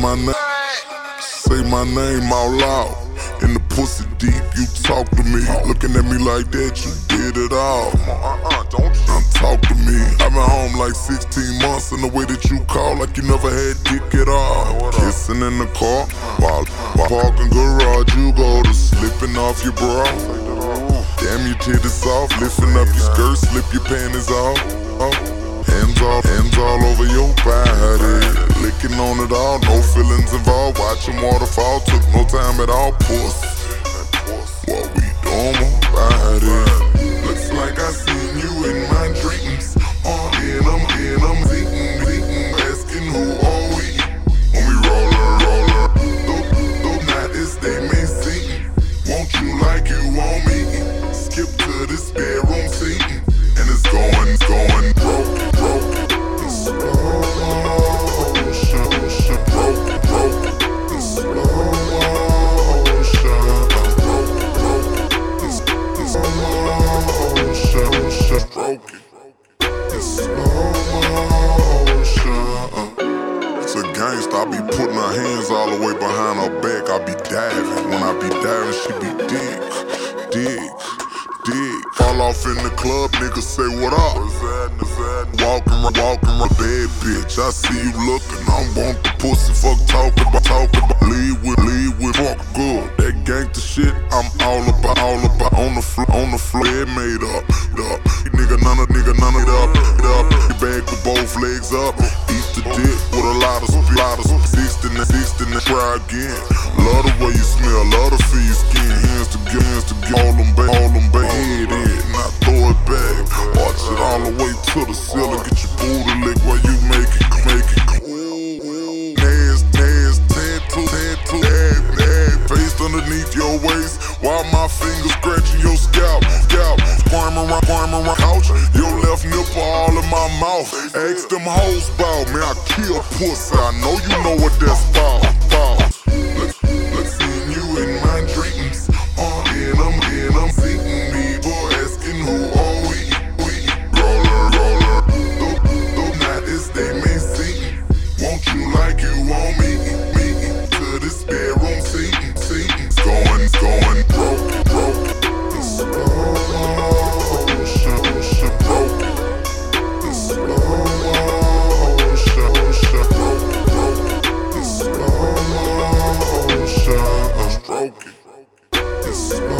my name, say my name out loud. In the pussy deep, you talk to me. Looking at me like that, you did it all. Don't talk to me. I've been home like 16 months, and the way that you call, like you never had dick at all. Kissing in the car, while, while parking garage, you go to slipping off your bra. Damn, your titties soft, lifting up your skirt, slip your panties off. Hands all, hands all over your body. Licking on it all, no feelings involved. Watching waterfall, took no time at all. Puss. What we doing about it? Motion, broke it. It's slow motion. It's a gangsta, I be putting her hands all the way behind her back. I be diving. When I be diving, she be dig, dig, dig. Fall off in the club, niggas say what up. Walking, walking, a bad bitch. I see you looking, I want the pussy. Fuck talking about, talking about. Leave with, leave with, fuck good. That gangsta shit, I'm all about, all about. On the floor, on the floor, made up, up. Legs up. Eat the dick with a lot of, spit, lot of, sixteen, sixteen, try again. Love the way you smell, love the feel your skin. Hands to hands to all them, ba- all them, ba- head in, not throw it back. Watch it all the way to the ceiling, get your booty lick while you make it, make it. Nails, nails, tattoo, tattoo, ab, ab, face underneath your waist. While my fingers scratching your scalp, scalp, squirm around, squirm around Ask them hoes bout me, I kill pussy. I know you know what that's about. about. It's slow